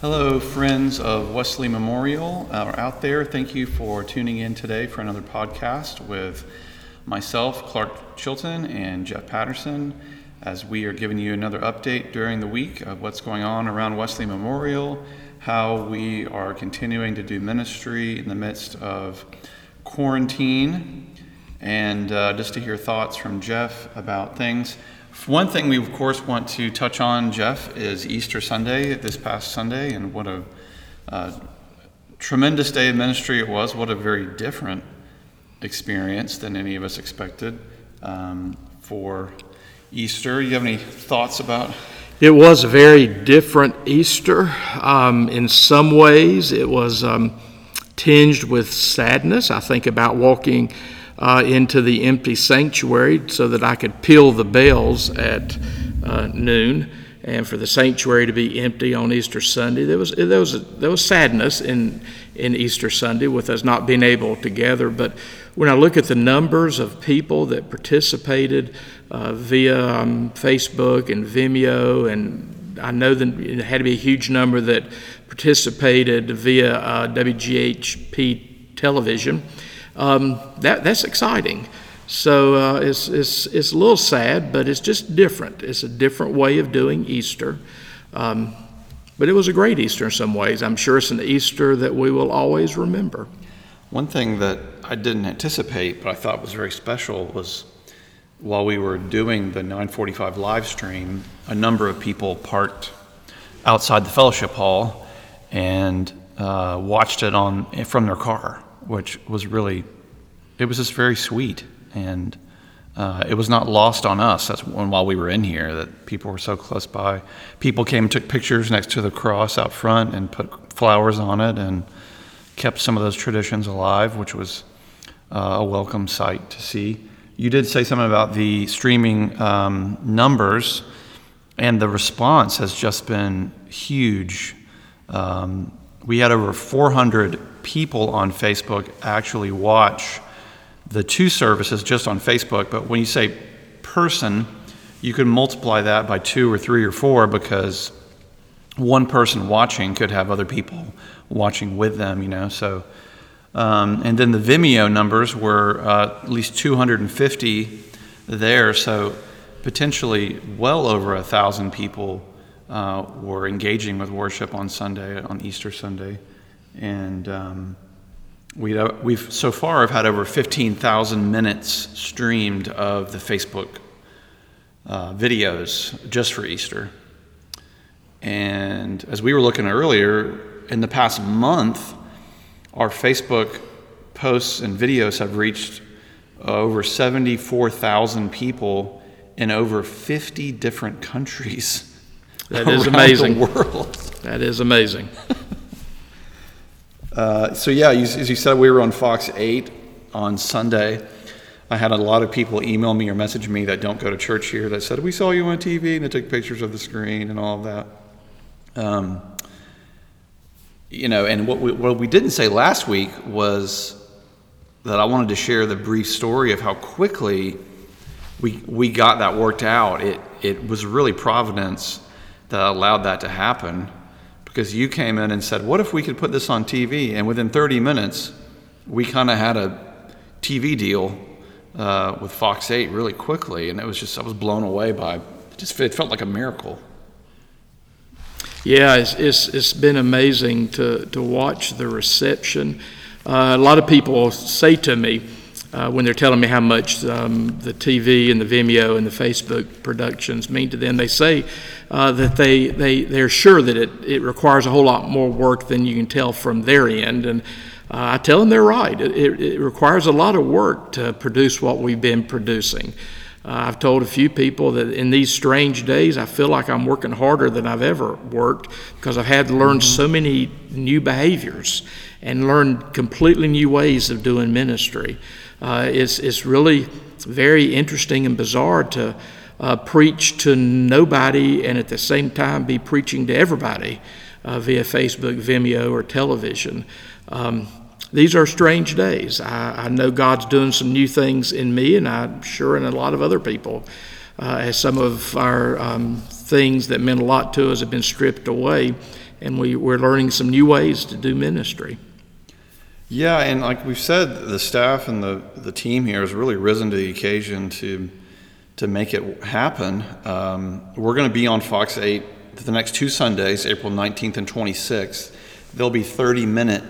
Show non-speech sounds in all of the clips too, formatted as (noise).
Hello, friends of Wesley Memorial uh, out there. Thank you for tuning in today for another podcast with myself, Clark Chilton, and Jeff Patterson, as we are giving you another update during the week of what's going on around Wesley Memorial, how we are continuing to do ministry in the midst of quarantine, and uh, just to hear thoughts from Jeff about things. One thing we, of course, want to touch on, Jeff, is Easter Sunday, this past Sunday, and what a uh, tremendous day of ministry it was. What a very different experience than any of us expected um, for Easter. You have any thoughts about? It was a very different Easter. Um, in some ways, it was um, tinged with sadness. I think about walking uh, into the empty sanctuary so that I could peal the bells at uh, noon, and for the sanctuary to be empty on Easter Sunday. There was there was there was sadness in in Easter Sunday with us not being able to gather. But when I look at the numbers of people that participated uh, via um, Facebook and Vimeo, and I know that it had to be a huge number that participated via uh, WGHP television um, that, that's exciting. So uh, it's, it's, it's a little sad, but it's just different. It's a different way of doing Easter. Um, but it was a great Easter in some ways. I'm sure it's an Easter that we will always remember. One thing that I didn't anticipate, but I thought was very special, was while we were doing the 945 live stream, a number of people parked outside the fellowship hall and uh, watched it on from their car which was really, it was just very sweet. And uh, it was not lost on us. That's when, while we were in here, that people were so close by. People came and took pictures next to the cross out front and put flowers on it and kept some of those traditions alive, which was uh, a welcome sight to see. You did say something about the streaming um, numbers, and the response has just been huge. Um, we had over 400 people on Facebook actually watch the two services just on Facebook. But when you say person, you can multiply that by two or three or four because one person watching could have other people watching with them, you know. So, um, and then the Vimeo numbers were uh, at least 250 there. So, potentially well over a thousand people uh, were engaging with worship on Sunday, on Easter Sunday and um, we, uh, we've so far I've had over 15,000 minutes streamed of the Facebook uh, videos just for Easter. And as we were looking earlier, in the past month, our Facebook posts and videos have reached uh, over 74,000 people in over 50 different countries. (laughs) That is amazing. The world. That is amazing. Uh, so yeah, you, as you said, we were on Fox 8 on Sunday. I had a lot of people email me or message me that don't go to church here that said, We saw you on TV, and they took pictures of the screen and all of that. Um, you know, and what we, what we didn't say last week was that I wanted to share the brief story of how quickly we, we got that worked out. It, it was really providence that allowed that to happen because you came in and said, What if we could put this on TV? And within 30 minutes, we kind of had a TV deal uh, with Fox 8 really quickly. And it was just, I was blown away by it. Just, it felt like a miracle. Yeah, it's, it's, it's been amazing to, to watch the reception. Uh, a lot of people say to me, uh, when they're telling me how much um, the TV and the Vimeo and the Facebook productions mean to them. They say uh, that they, they, they're sure that it, it requires a whole lot more work than you can tell from their end. And uh, I tell them they're right. It, it, it, requires a lot of work to produce what we've been producing. Uh, I've told a few people that in these strange days, I feel like I'm working harder than I've ever worked because I've had to learn mm-hmm. so many new behaviors and learn completely new ways of doing ministry uh, it's, it's really very interesting and bizarre to uh, preach to nobody and at the same time be preaching to everybody uh, via Facebook, Vimeo, or television. Um, these are strange days. I, I, know God's doing some new things in me, and I'm sure in a lot of other people, uh, as some of our um, things that meant a lot to us have been stripped away. and we, we're learning some new ways to do ministry. Yeah, and like we've said, the staff and the, the team here has really risen to the occasion to to make it happen. Um, we're going to be on Fox 8 the next two Sundays, April 19th and 26th. There'll be 30 minute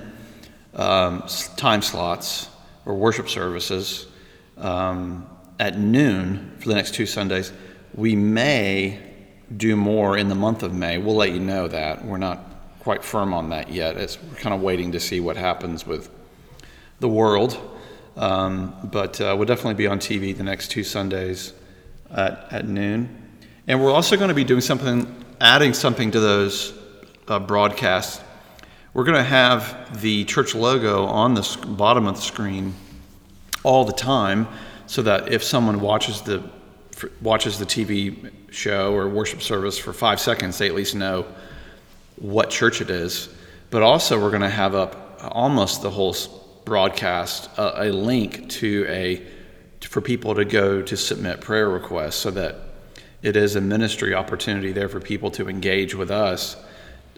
um, time slots or worship services um, at noon for the next two Sundays. We may do more in the month of May. We'll let you know that. We're not quite firm on that yet. It's, we're kind of waiting to see what happens with the world. Um, but uh, we'll definitely be on TV the next two Sundays at, at noon. And we're also going to be doing something, adding something to those uh, broadcasts. We're going to have the church logo on the bottom of the screen all the time so that if someone watches the watches the TV show or worship service for five seconds, they at least know what church it is. But also, we're going to have up almost the whole broadcast a, a link to a for people to go to submit prayer requests so that it is a ministry opportunity there for people to engage with us.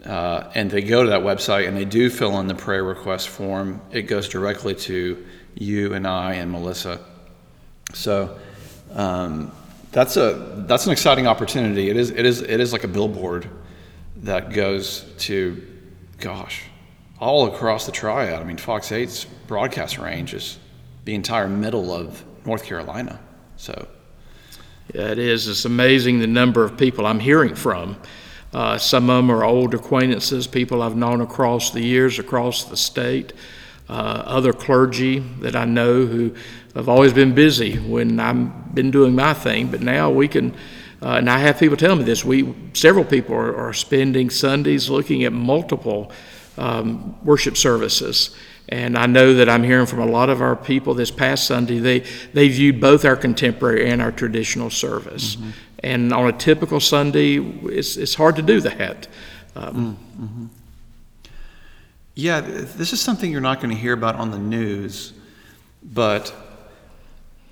Uh, and they go to that website and they do fill in the prayer request form. It goes directly to you and I and Melissa. So um, that's a that's an exciting opportunity. It is it is it is like a billboard that goes to, gosh, all across the triad. I mean, Fox 8's broadcast range is the entire middle of North Carolina. So, yeah, it is. It's amazing the number of people I'm hearing from. Uh, some of them are old acquaintances, people I've known across the years, across the state. Uh, other clergy that I know who have always been busy when I've been doing my thing, but now we can. Uh, and I have people telling me this. We several people are, are spending Sundays looking at multiple um, worship services and I know that I'm hearing from a lot of our people this past Sunday, they, they viewed both our contemporary and our traditional service. Mm-hmm. And on a typical Sunday, it's, it's hard to do that. Um, mm-hmm. Yeah, this is something you're not going to hear about on the news, but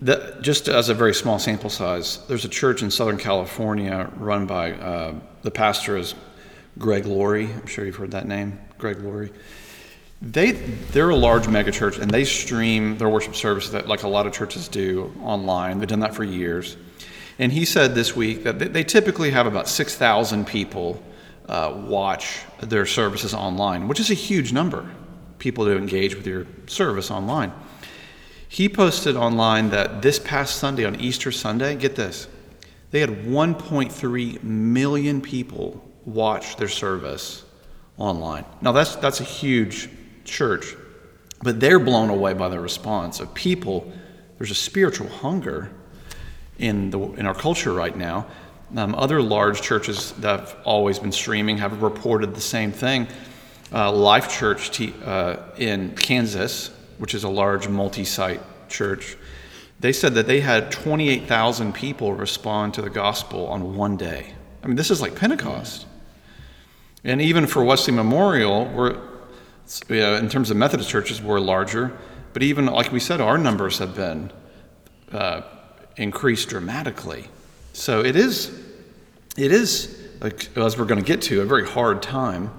that, just as a very small sample size, there's a church in Southern California run by uh, the pastor is Greg Laurie. I'm sure you've heard that name, Greg Laurie. They they're a large megachurch and they stream their worship service that like a lot of churches do online. They've done that for years. And he said this week that they, typically have about six thousand people uh, watch their services online, which is a huge number. People to engage with your service online. He posted online that this past Sunday on Easter Sunday, get this, they had 1.3 million people watch their service online. Now that's that's a huge church, but they're blown away by the response of people. There's a spiritual hunger in, the, in our culture right now. Um, other large churches that have always been streaming have reported the same thing. Uh, Life Church t- uh, in Kansas, which is a large multi site church, they said that they had 28,000 people respond to the gospel on one day. I mean, this is like Pentecost. And even for Wesley Memorial, we're, in terms of Methodist churches, we're larger, but even like we said, our numbers have been uh, increased dramatically. So it is, it is, as we're going to get to, a very hard time.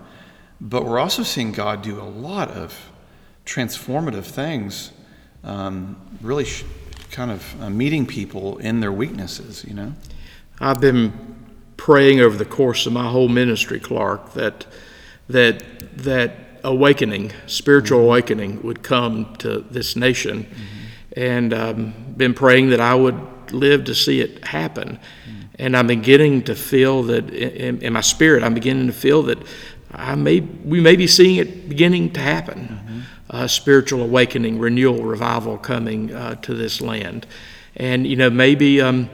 But we're also seeing God do a lot of transformative things, um, really sh- kind of uh, meeting people in their weaknesses, you know? I've been praying over the course of my whole ministry, Clark, that, that, that awakening, spiritual awakening, would come to this nation, mm-hmm. and um, been praying that I would live to see it happen. Mm-hmm. And I'm beginning to feel that in, in, my spirit, I'm beginning to feel that I may we may be seeing it beginning to happen. Uh, spiritual awakening, renewal, revival coming uh, to this land, and you know maybe. Um,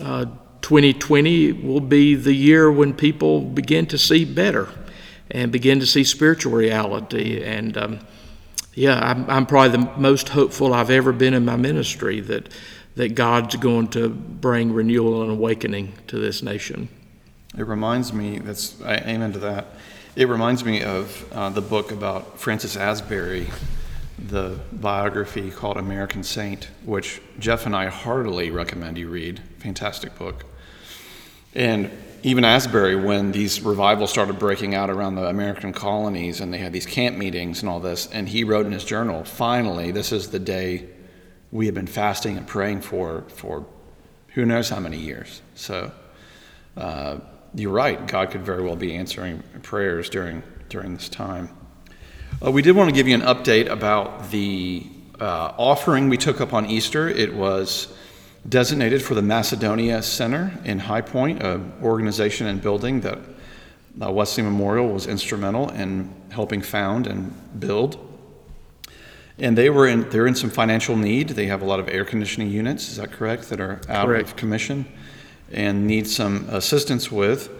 uh, 2020 will be the year when people begin to see better and begin to see spiritual reality. And um, yeah, I'm, I'm, probably the most hopeful I've ever been in my ministry that, that God's going to bring renewal and awakening to this nation. It reminds me, that's, I amen to that. It reminds me of uh, the book about Francis Asbury, the biography called American Saint, which Jeff and I heartily recommend you read. Fantastic book. And even Asbury, when these revivals started breaking out around the American colonies and they had these camp meetings and all this, and he wrote in his journal, finally, this is the day we have been fasting and praying for for who knows how many years. So uh, you're right. God could very well be answering prayers during during this time. Uh, we did want to give you an update about the uh, offering we took up on Easter. It was designated for the Macedonia Center in High Point, an organization and building that uh, Wesley Memorial was instrumental in helping found and build. And they were in, they're in some financial need. They have a lot of air conditioning units, is that correct, that are out Correct. of commission and need some assistance with.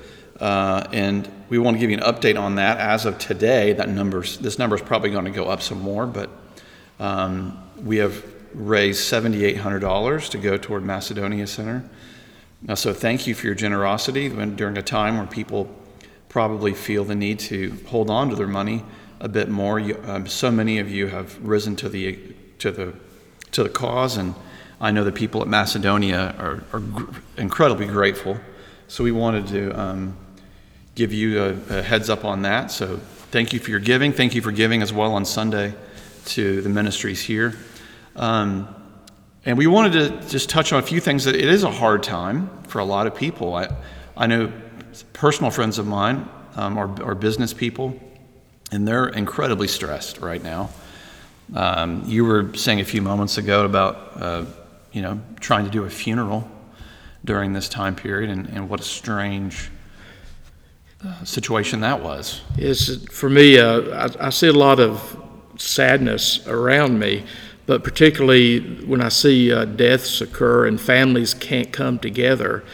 Uh, and we want to give you an update on that. As of today, that numbers, this number is probably going to go up some more, but um, we have raised $7,800 to go toward Macedonia Center. Uh, so thank you for your generosity when, during a time where people probably feel the need to hold on to their money a bit more. You, um, so many of you have risen to the to the to the cause, and I know the people at Macedonia are, are gr- incredibly grateful. So we wanted to um, give you a, a heads up on that. So thank you for your giving. Thank you for giving as well on Sunday to the ministries here. Um, and we wanted to just touch on a few things that it is a hard time for a lot of people. I, I know personal friends of mine um, are, are business people, and they're incredibly stressed right now. Um, you were saying a few moments ago about, uh, you know, trying to do a funeral during this time period, and, and what a strange uh, situation that was. is for me, uh, I, I see a lot of sadness around me, but particularly when I see uh, deaths occur and families can't come together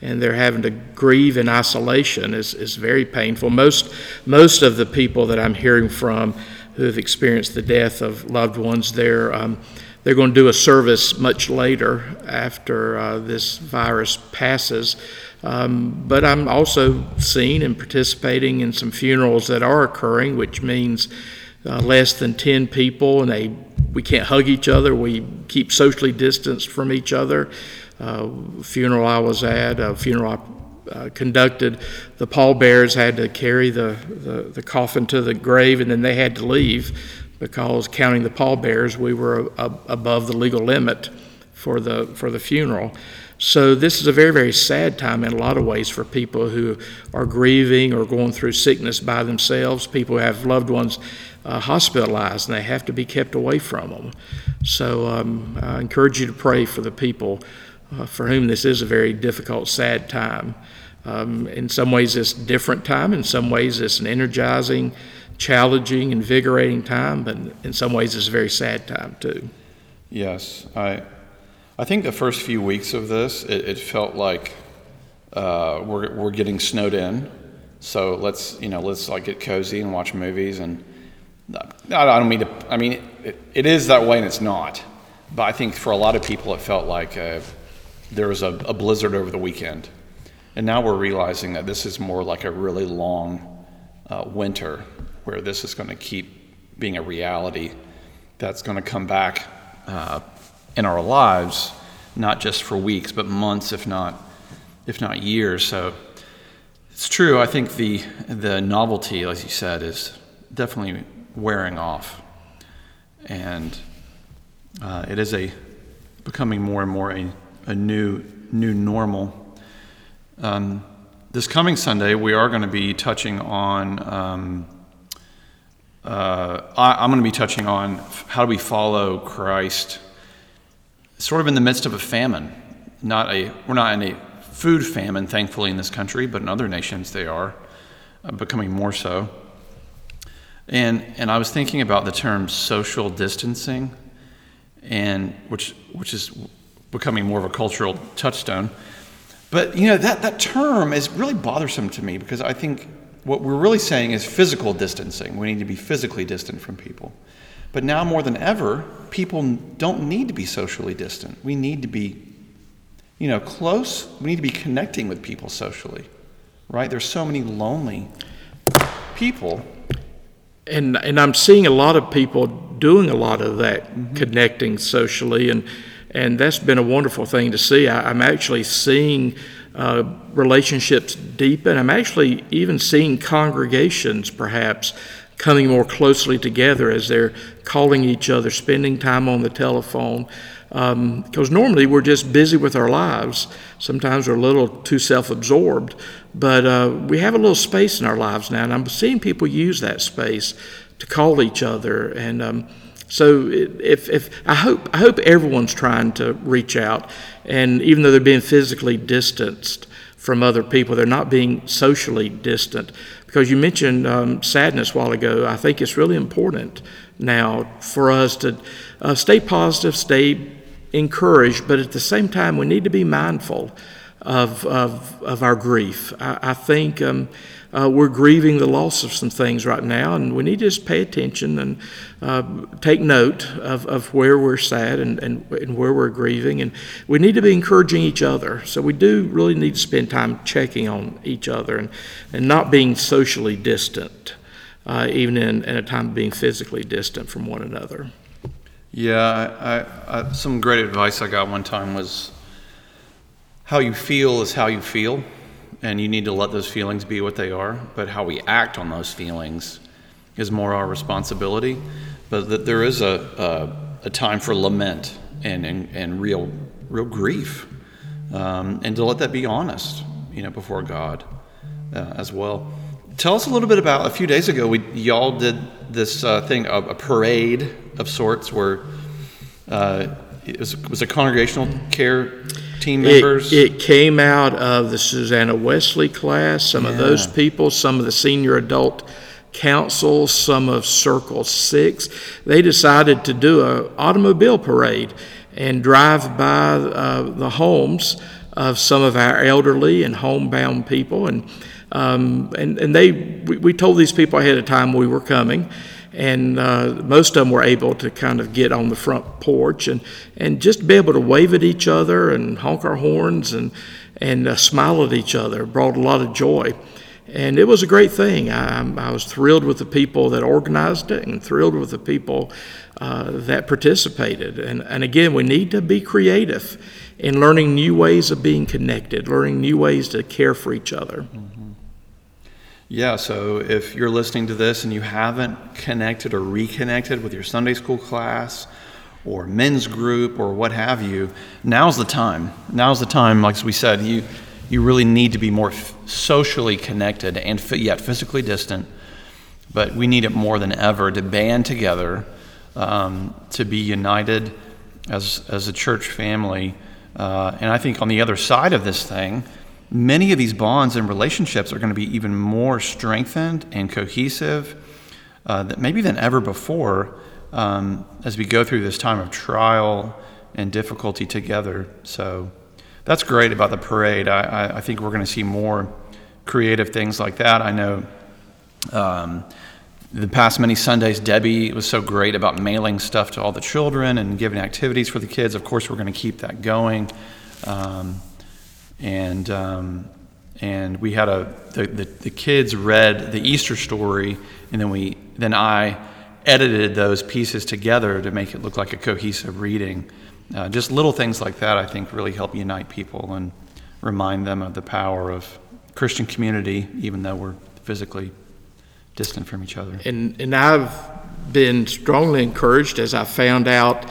and they're having to grieve in isolation is, is very painful. Most, most of the people that I'm hearing from who have experienced the death of loved ones, they're, um, they're going to do a service much later after uh, this virus passes. Um, but I'm also seeing and participating in some funerals that are occurring, which means uh, less than 10 people, and they we can't hug each other. We keep socially distanced from each other. Uh, funeral I was at, a funeral I uh, conducted, the pallbearers had to carry the, the, the coffin to the grave, and then they had to leave because counting the pallbearers, we were a, above the legal limit for the for the funeral. So this is a very very sad time in a lot of ways for people who are grieving or going through sickness by themselves. People who have loved ones uh, hospitalized and they have to be kept away from them. So um, I encourage you to pray for the people uh, for whom this is a very difficult, sad time. Um, in some ways, it's a different time. In some ways, it's an energizing, challenging, invigorating time. But in some ways, it's a very sad time too. Yes, I, I think the first few weeks of this, it, it felt like uh, we're, we're getting snowed in. So let's, you know, let's like get cozy and watch movies. And I I don't mean to, I mean, it, it is that way and it's not. But I think for a lot of people, it felt like uh, there was a, a blizzard over the weekend. And now we're realizing that this is more like a really long uh, winter where this is going to keep being a reality that's going to come back uh, in our lives, not just for weeks, but months, if not, if not years. So it's true. I think the the novelty, as you said, is definitely wearing off, and uh, it is a becoming more and more a, a new new normal. Um, this coming Sunday, we are going to be touching on. Um, uh, I, am going to be touching on how do we follow Christ, sort of in the midst of a famine. Not a we're not in a food famine, thankfully, in this country, but in other nations they are uh, becoming more so. And and I was thinking about the term social distancing, and which which is becoming more of a cultural touchstone. But you know that that term is really bothersome to me because I think what we're really saying is physical distancing. We need to be physically distant from people. But now more than ever, people don't need to be socially distant. We need to be, you know, close. We need to be connecting with people socially, right? There's so many lonely people. And, and I'm seeing a lot of people doing a lot of that, mm-hmm. connecting socially, and, and that's been a wonderful thing to see. I, I'm actually seeing uh, relationships deepen. I'm actually even seeing congregations perhaps coming more closely together as they're calling each other, spending time on the telephone. Because normally we're just busy with our lives. Sometimes we're a little too self absorbed, but uh, we have a little space in our lives now, and I'm seeing people use that space to call each other. And um, so, if, if I hope I hope everyone's trying to reach out, and even though they're being physically distanced from other people, they're not being socially distant. Because you mentioned um, sadness a while ago, I think it's really important now for us to uh, stay positive, stay encouraged, but at the same time, we need to be mindful of, of, of our grief. I, I think um, uh, we're grieving the loss of some things right now, and we need to just pay attention and uh, take note of, of where we're sad and, and, and where we're grieving. And we need to be encouraging each other. So we do really need to spend time checking on each other and, and not being socially distant, uh, even in, a time of being physically distant from one another. Yeah, I, I, some great advice I got one time was how you feel is how you feel, and you need to let those feelings be what they are. But how we act on those feelings is more our responsibility. But that there is a, a, a time for lament and, and, and real real grief, um, and to let that be honest, you know, before God uh, as well. Tell us a little bit about a few days ago. We y'all did this uh, thing, a, a, parade of sorts, where uh, it was, was a congregational care team members. It, it, came out of the Susanna Wesley class. Some yeah. of those people, some of the senior adult council, some of Circle Six. They decided to do a automobile parade and drive by uh, the homes of some of our elderly and homebound people and um, and, and they, we, we, told these people ahead of time we were coming, and uh, most of them were able to kind of get on the front porch and, and just be able to wave at each other and honk our horns and, and uh, smile at each other. brought a lot of joy. And it was a great thing. I, I, was thrilled with the people that organized it and thrilled with the people uh, that participated. And, and again, we need to be creative in learning new ways of being connected, learning new ways to care for each other. Mm-hmm. Yeah, so if you're listening to this and you haven't connected or reconnected with your Sunday school class or men's group or what have you, now's the time. Now's the time, like we said, you, you really need to be more f- socially connected and f- yet physically distant. But we need it more than ever to band together, um, to be united as, as a church family. Uh, and I think on the other side of this thing, many of these bonds and relationships are going to be even more strengthened and cohesive uh, maybe than ever before um, as we go through this time of trial and difficulty together. So that's great about the parade. I, I think we're going to see more creative things like that. I know um, the past many Sundays, Debbie was so great about mailing stuff to all the children and giving activities for the kids. Of course, we're going to keep that going. Um, and um, and we had a the, the, the kids read the Easter story, and then we then I edited those pieces together to make it look like a cohesive reading. Uh, just little things like that, I think, really help unite people and remind them of the power of Christian community, even though we're physically distant from each other. And and I've been strongly encouraged as I found out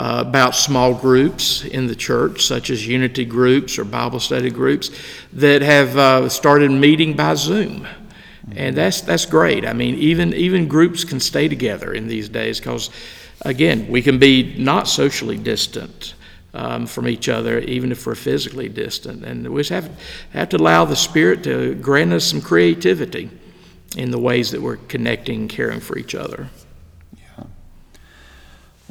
uh, about small groups in the church, such as unity groups or Bible study groups, that have uh, started meeting by Zoom. And that's, that's great. I mean, even, even groups can stay together in these days because, again, we can be not socially distant. Um, from each other, even if we're physically distant. And we just have, have to allow the Spirit to grant us some creativity in the ways that we're connecting and caring for each other.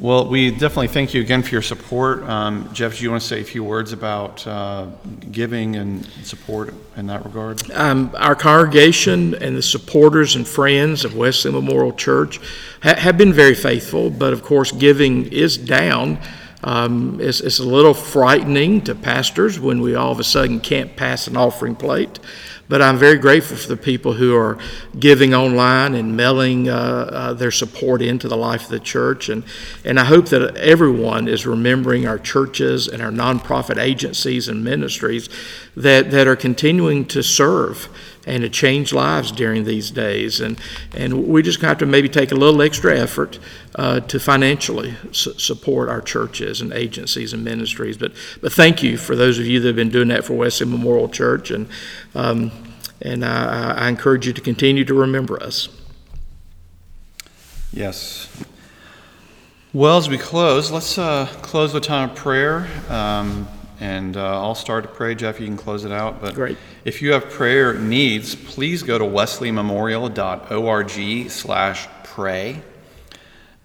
Well, we definitely thank you again for your support. Um, Jeff, do you want to say a few words about uh, giving and support in that regard? Um, our congregation and the supporters and friends of Wesley Memorial Church ha- have been very faithful, but of course, giving is down Um, it's, it's a little frightening to pastors when we all of a sudden can't pass an offering plate. But I'm very grateful for the people who are giving online and mailing uh, uh, their support into the life of the church. And, and I hope that everyone is remembering our churches and our nonprofit agencies and ministries that, that are continuing to serve and to change lives during these days. And, and we just have to maybe take a little extra effort uh, to financially su- support our churches and agencies and ministries. But, but thank you for those of you that have been doing that for Wesley Memorial Church. And, um, and I, I encourage you to continue to remember us. Yes. Well, as we close, let's uh, close with a time of prayer. Um, and uh, I'll start to pray. Jeff, you can close it out. But Great. If you have prayer needs, please go to wesleymemorial.org slash pray.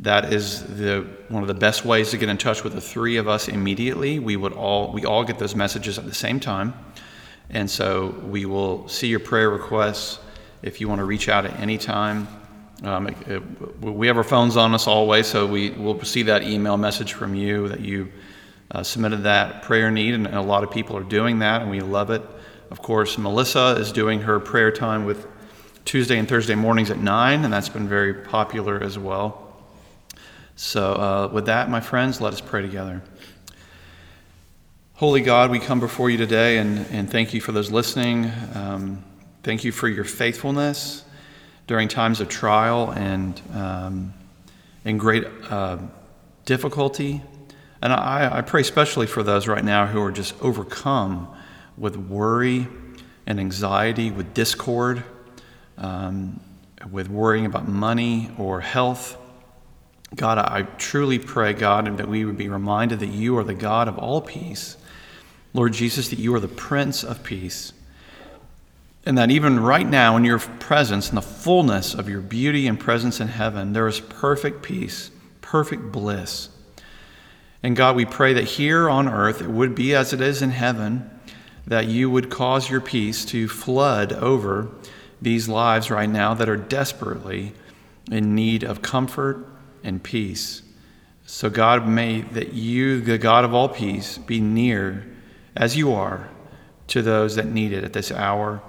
That is the one of the best ways to get in touch with the three of us immediately. We would all we all get those messages at the same time, and so we will see your prayer requests if you want to reach out at any time. Um, it- it- we have our phones on us always, so we will see that email message from you that you uh, submitted that prayer need, and a lot of people are doing that, and we love it. Of course, Melissa is doing her prayer time with Tuesday and Thursday mornings at 9, and that's been very popular as well. So, uh, with that, my friends, let us pray together. Holy God, we come before you today and, and thank you for those listening. Um, thank you for your faithfulness during times of trial and, um, and great uh, difficulty. And I, I pray especially for those right now who are just overcome with worry and anxiety, with discord, um, with worrying about money or health. God, I truly pray, God, that we would be reminded that you are the God of all peace. Lord Jesus, that you are the Prince of Peace. And that even right now, in your presence, in the fullness of your beauty and presence in heaven, there is perfect peace, perfect bliss. And God, we pray that here on earth it would be as it is in heaven, that you would cause your peace to flood over these lives right now that are desperately in need of comfort and peace. So, God, may that you, the God of all peace, be near as you are to those that need it at this hour.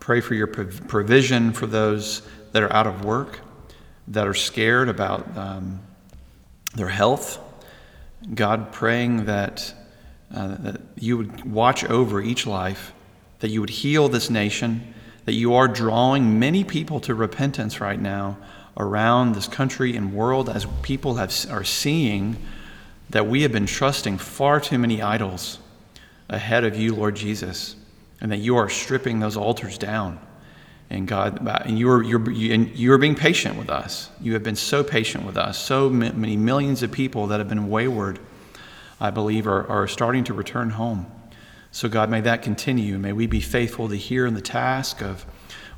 Pray for your provision for those that are out of work, that are scared about um, their health. God, praying that, uh, that you would watch over each life, that you would heal this nation, that you are drawing many people to repentance right now around this country and world as people have, are seeing that we have been trusting far too many idols ahead of you, Lord Jesus, and that you are stripping those altars down. And God, and you are, you're, you are being patient with us. You have been so patient with us. So many millions of people that have been wayward, I believe, are, are starting to return home. So, God, may that continue. May we be faithful to hear in the task of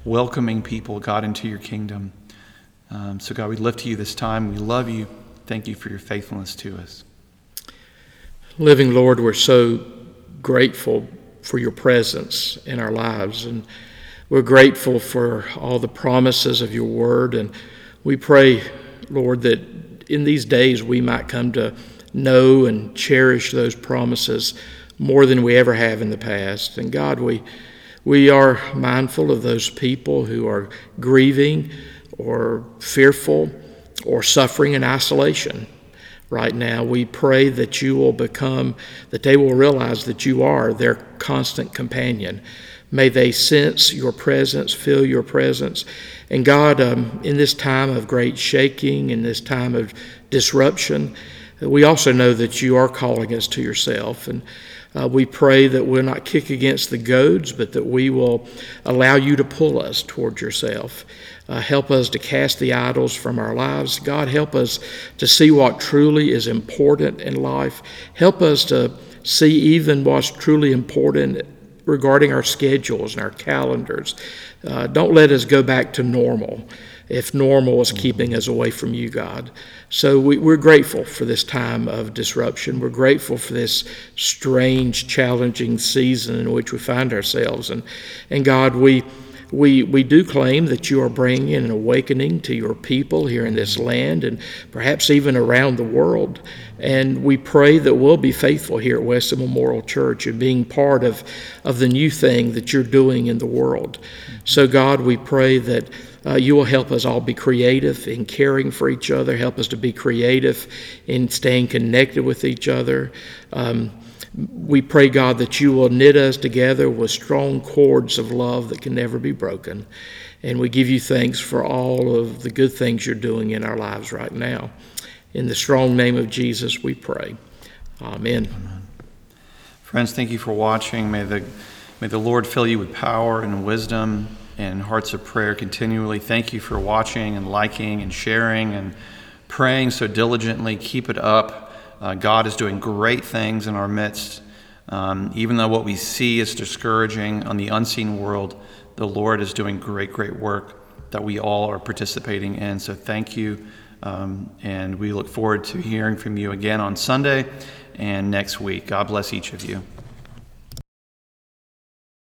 welcoming people, God, into your kingdom. Um, so, God, we lift to you this time. We love you. Thank you for your faithfulness to us. Living Lord, we're so grateful for your presence in our lives, and we're grateful for all the promises of your word. And we pray, Lord, that in these days we might come to know and cherish those promises more than we ever have in the past. And God, we, we are mindful of those people who are grieving or fearful or suffering in isolation right now. We pray that you will become, that they will realize that you are their constant companion. May they sense your presence, feel your presence. And God, um, in this time of great shaking, in this time of disruption, we also know that you are calling us to yourself. And uh, we pray that we'll not kick against the goads, but that we will allow you to pull us toward yourself. Uh, help us to cast the idols from our lives. God, help us to see what truly is important in life. Help us to see even what's truly important regarding our schedules and our calendars. Uh, don't let us go back to normal if normal is keeping us away from you, God. So we, we're grateful for this time of disruption. We're grateful for this strange, challenging season in which we find ourselves. And, and God, we, we, we do claim that you are bringing an awakening to your people here in this land and perhaps even around the world. And we pray that we'll be faithful here at Wesley Memorial Church and being part of, of the new thing that you're doing in the world. So, God, we pray that uh, you will help us all be creative in caring for each other, help us to be creative in staying connected with each other. Um, we pray, God, that you will knit us together with strong cords of love that can never be broken. And we give you thanks for all of the good things you're doing in our lives right now. In the strong name of Jesus, we pray. Amen. Friends, thank you for watching. May the, may the Lord fill you with power and wisdom and hearts of prayer continually. Thank you for watching and liking and sharing and praying so diligently. Keep it up. Uh, God is doing great things in our midst. Um, even though what we see is discouraging on the unseen world, the Lord is doing great, great work that we all are participating in. So thank you. Um, and we look forward to hearing from you again on Sunday and next week. God bless each of you.